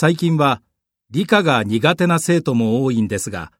最近は理科が苦手な生徒も多いんですが